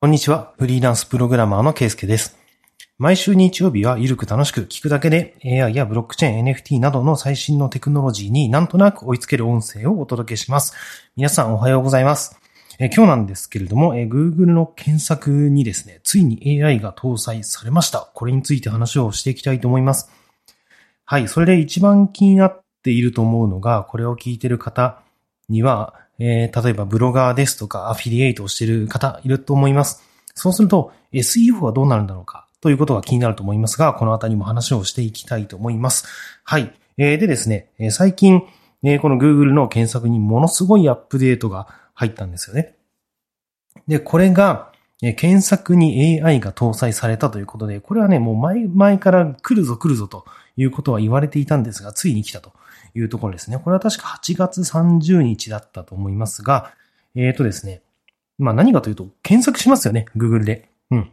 こんにちは。フリーランスプログラマーのケイスケです。毎週日曜日はゆるく楽しく聞くだけで AI やブロックチェーン、NFT などの最新のテクノロジーになんとなく追いつける音声をお届けします。皆さんおはようございます。え今日なんですけれども、えー Google の検索にですね、ついに AI が搭載されました。これについて話をしていきたいと思います。はい。それで一番気になっていると思うのが、これを聞いている方には、えー例えばブロガーですとかアフィリエイトをしている方いると思います。そうすると SEO はどうなるんだろうか？ということが気になると思いますが、このあたりも話をしていきたいと思います。はい。えーでですね、最近、えこの Google の検索にものすごいアップデートが入ったんですよね。で、これが、検索に AI が搭載されたということで、これはね、もう前、前から来るぞ来るぞということは言われていたんですが、ついに来たというところですね。これは確か8月30日だったと思いますが、えっ、とですね、まあ何かというと、検索しますよね、Google で。うん。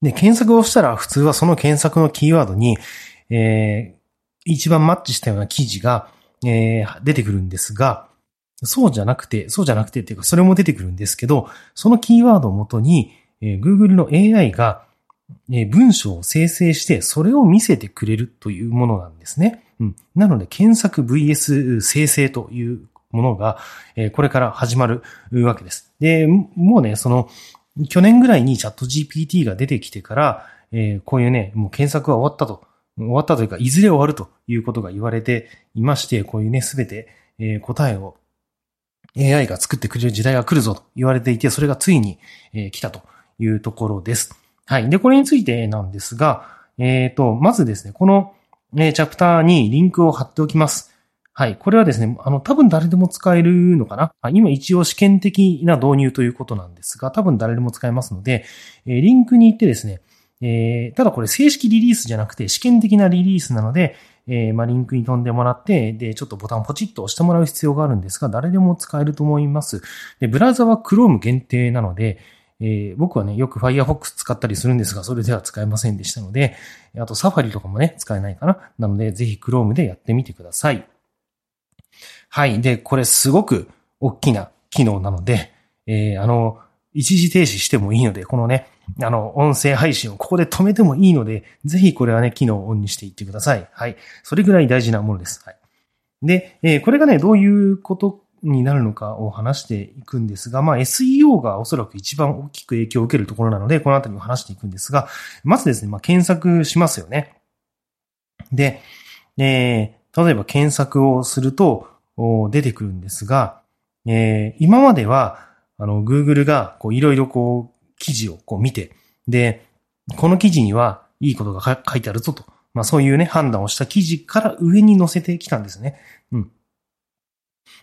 で、検索をしたら普通はその検索のキーワードに、えー一番マッチしたような記事が、えー出てくるんですが、そうじゃなくて、そうじゃなくてっていうか、それも出てくるんですけど、そのキーワードをもとに、えー Google の AI が、えー文章を生成して、それを見せてくれるというものなんですね。うん。なので、検索 VS 生成というものが、えーこれから始まるわけです。で、もうね、その、去年ぐらいにチャット GPT が出てきてから、えーこういうね、もう検索は終わったと。終わったというか、いずれ終わるということが言われていまして、こういうね、すべて、えー答えを AI が作ってくれる時代が来るぞと言われていて、それがついに、えー来たというところです。はい。で、これについてなんですが、えっ、と、まずですね、この、えチャプターにリンクを貼っておきます。はい。これはですね、あの、多分誰でも使えるのかな今一応試験的な導入ということなんですが、多分誰でも使えますので、えリンクに行ってですね、えーただこれ正式リリースじゃなくて試験的なリリースなので、えーまあ、リンクに飛んでもらって、で、ちょっとボタンポチッと押してもらう必要があるんですが、誰でも使えると思います。で、ブラウザは Chrome 限定なので、えー僕はね、よく Firefox 使ったりするんですが、それでは使えませんでしたので、あと Safari とかもね、使えないかな。なので、ぜひ Chrome でやってみてください。はい。で、これすごく大きな機能なので、えーあの、一時停止してもいいので、このね、あの、音声配信をここで止めてもいいので、ぜひこれはね、機能をオンにしていってください。はい。それぐらい大事なものです。はい。で、えーこれがね、どういうことになるのかを話していくんですが、まあ SEO がおそらく一番大きく影響を受けるところなので、このあたりを話していくんですが、まずですね、まあ検索しますよね。で、えー例えば検索をすると出てくるんですが、えー今までは、あの、Google が、こう、いろいろこう、記事をこう見て、で、この記事にはいいことが書いてあるぞと。まあそういうね、判断をした記事から上に載せてきたんですね。うん。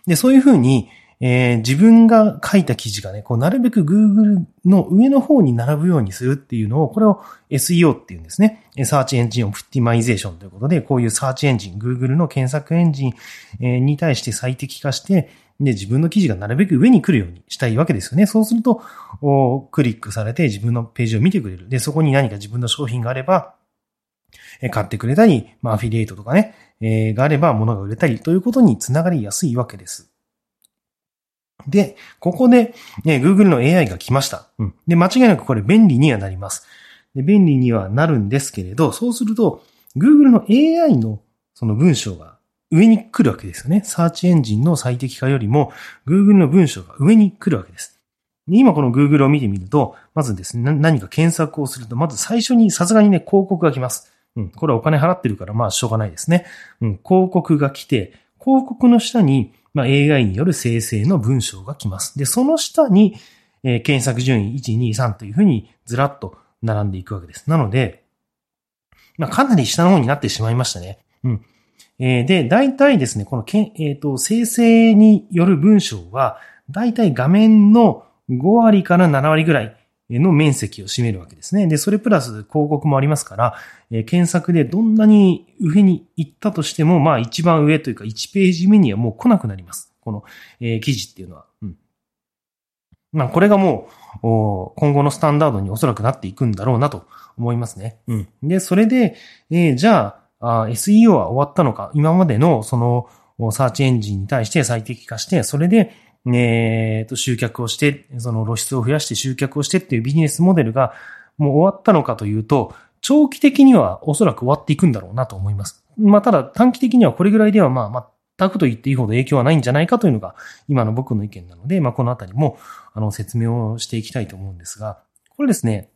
で、そういうふうに、えー自分が書いた記事がね、こう、なるべく Google の上の方に並ぶようにするっていうのを、これを SEO っていうんですね。えー Search Engine Optimization ということで、こういう Search Engine、Google の検索エンジンに対して最適化して、で、自分の記事がなるべく上に来るようにしたいわけですよね。そうすると、クリックされて自分のページを見てくれる。で、そこに何か自分の商品があれば、え買ってくれたり、まあ、アフィリエイトとかね、えーがあれば物が売れたりということにつながりやすいわけです。で、ここで、えー Google の AI が来ました。うん。で、間違いなくこれ便利にはなります。で、便利にはなるんですけれど、そうすると、Google の AI のその文章が上に来るわけですよね。サーチエンジンの最適化よりも、Google の文章が上に来るわけです。今この Google を見てみると、まずですね、何か検索をすると、まず最初にさすがにね、広告が来ます。うん。これはお金払ってるから、まあしょうがないですね。うん。広告が来て、広告の下に、まあ AI による生成の文章が来ます。で、その下に、えー検索順位1、2、3というふうにずらっと並んでいくわけです。なので、まあかなり下の方になってしまいましたね。うん。えーで、大体ですね、このけ、えっ、と、生成による文章は、大体画面の5割から7割ぐらいの面積を占めるわけですね。で、それプラス広告もありますから、えー検索でどんなに上に行ったとしても、まあ一番上というか1ページ目にはもう来なくなります。この、えー記事っていうのは。うん。まあこれがもう、今後のスタンダードにおそらくなっていくんだろうなと思いますね。うん。で、それで、えーじゃああ、SEO は終わったのか今までのその、サーチエンジンに対して最適化して、それで、えー、と、集客をして、その露出を増やして集客をしてっていうビジネスモデルがもう終わったのかというと、長期的にはおそらく終わっていくんだろうなと思います。まあ、ただ短期的にはこれぐらいではまあ、全くと言っていいほど影響はないんじゃないかというのが今の僕の意見なので、まあ、このあたりも、あの、説明をしていきたいと思うんですが、これですね、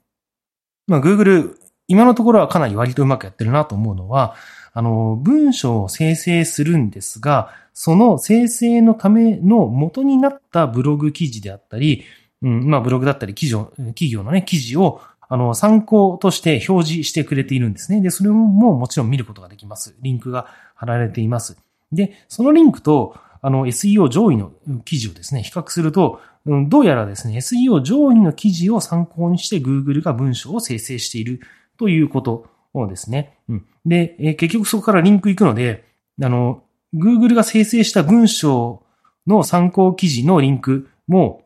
まあ、Google、今のところはかなり割とうまくやってるなと思うのは、あの、文章を生成するんですが、その生成のための元になったブログ記事であったり、うん、まあブログだったり、記事を、企業のね、記事を、あの、参考として表示してくれているんですね。で、それももちろん見ることができます。リンクが貼られています。で、そのリンクと、あの、SEO 上位の記事をですね、比較すると、どうやらですね、SEO 上位の記事を参考にして Google が文章を生成しているということをですね。うん、で、え結局そこからリンク行くので、あの、Google が生成した文章の参考記事のリンクも、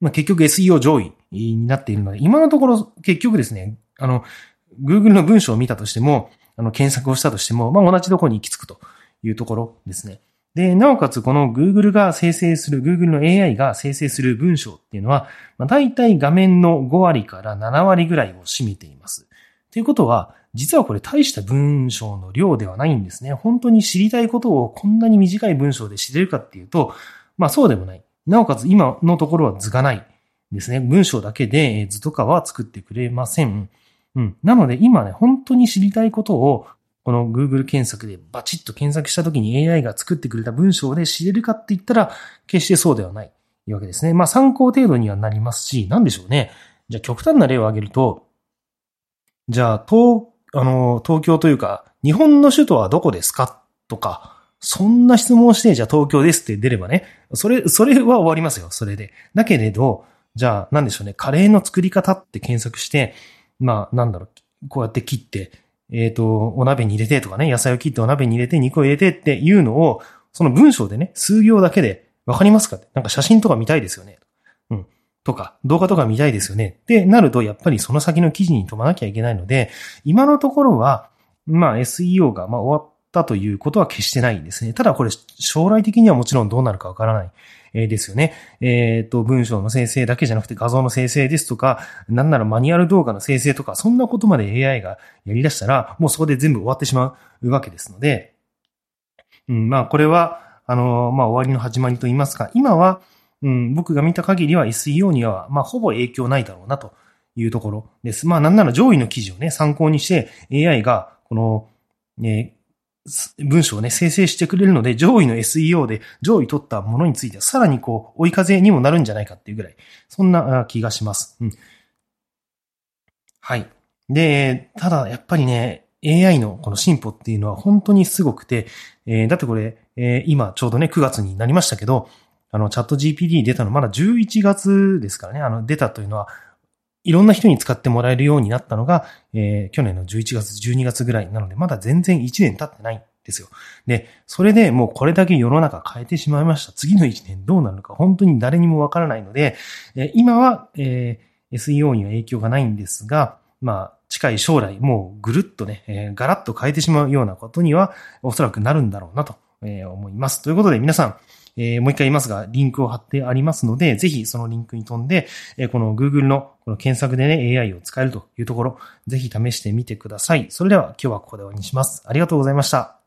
まあ、結局 SEO 上位になっているので、今のところ結局ですね、あの、Google の文章を見たとしても、あの、検索をしたとしても、まあ、同じところに行き着くというところですね。で、なおかつこの Google が生成する、Google の AI が生成する文章っていうのは、まあ、大体画面の5割から7割ぐらいを占めています。ということは、実はこれ大した文章の量ではないんですね。本当に知りたいことをこんなに短い文章で知れるかっていうと、まあそうでもない。なおかつ今のところは図がないですね。文章だけで図とかは作ってくれません。うん。なので今ね、本当に知りたいことをこの Google 検索でバチッと検索した時に AI が作ってくれた文章で知れるかって言ったら、決してそうではないわけですね。まあ参考程度にはなりますし、なんでしょうね。じゃあ極端な例を挙げると、じゃあ東、あの、東京というか、日本の首都はどこですか？とか、そんな質問をして、じゃあ東京ですって出ればね、それ、それは終わりますよ、それで。だけれど、じゃあ、なんでしょうね、カレーの作り方って検索して、まあ、なんだろう、こうやって切って、えっ、ー、と、お鍋に入れてとかね、野菜を切ってお鍋に入れて肉を入れてっていうのを、その文章でね、数行だけでわかりますか？なんか写真とか見たいですよね。うん。とか、動画とか見たいですよね。ってなると、やっぱりその先の記事に飛ばなきゃいけないので、今のところは、まあ SEO がまあ終わったということは決してないんですね。ただこれ、将来的にはもちろんどうなるかわからない。えですよね。えっ、ー、と、文章の生成だけじゃなくて画像の生成ですとか、なんならマニュアル動画の生成とか、そんなことまで AI がやり出したら、もうそこで全部終わってしまうわけですので、うん、まあ、これは、あの、まあ、終わりの始まりと言いますか、今は、うん、僕が見た限りは SEO には、まあ、ほぼ影響ないだろうなというところです。まあ、なんなら上位の記事をね、参考にして AI が、この、ね、文章をね、生成してくれるので、上位の SEO で上位取ったものについては、さらにこう、追い風にもなるんじゃないかっていうぐらい、そんな気がします。うん。はい。で、ただ、やっぱりね、AI のこの進歩っていうのは本当にすごくて、えー、だってこれ、えー、今ちょうどね、9月になりましたけど、あの、チャット GPT 出たのまだ11月ですからね、あの、出たというのは、いろんな人に使ってもらえるようになったのが、えー、去年の11月、12月ぐらいなので、まだ全然1年経ってないんですよ。で、それでもうこれだけ世の中変えてしまいました。次の1年どうなるのか本当に誰にもわからないので、えー、今は、えー、SEO には影響がないんですが、まあ、近い将来、もうぐるっとね、えー、ガラッと変えてしまうようなことには、おそらくなるんだろうなと、え、思います。ということで皆さん、えー、もう一回言いますが、リンクを貼ってありますので、ぜひそのリンクに飛んで、えー、この Google のこの検索でね、AI を使えるというところ、ぜひ試してみてください。それでは今日はここで終わりにします。ありがとうございました。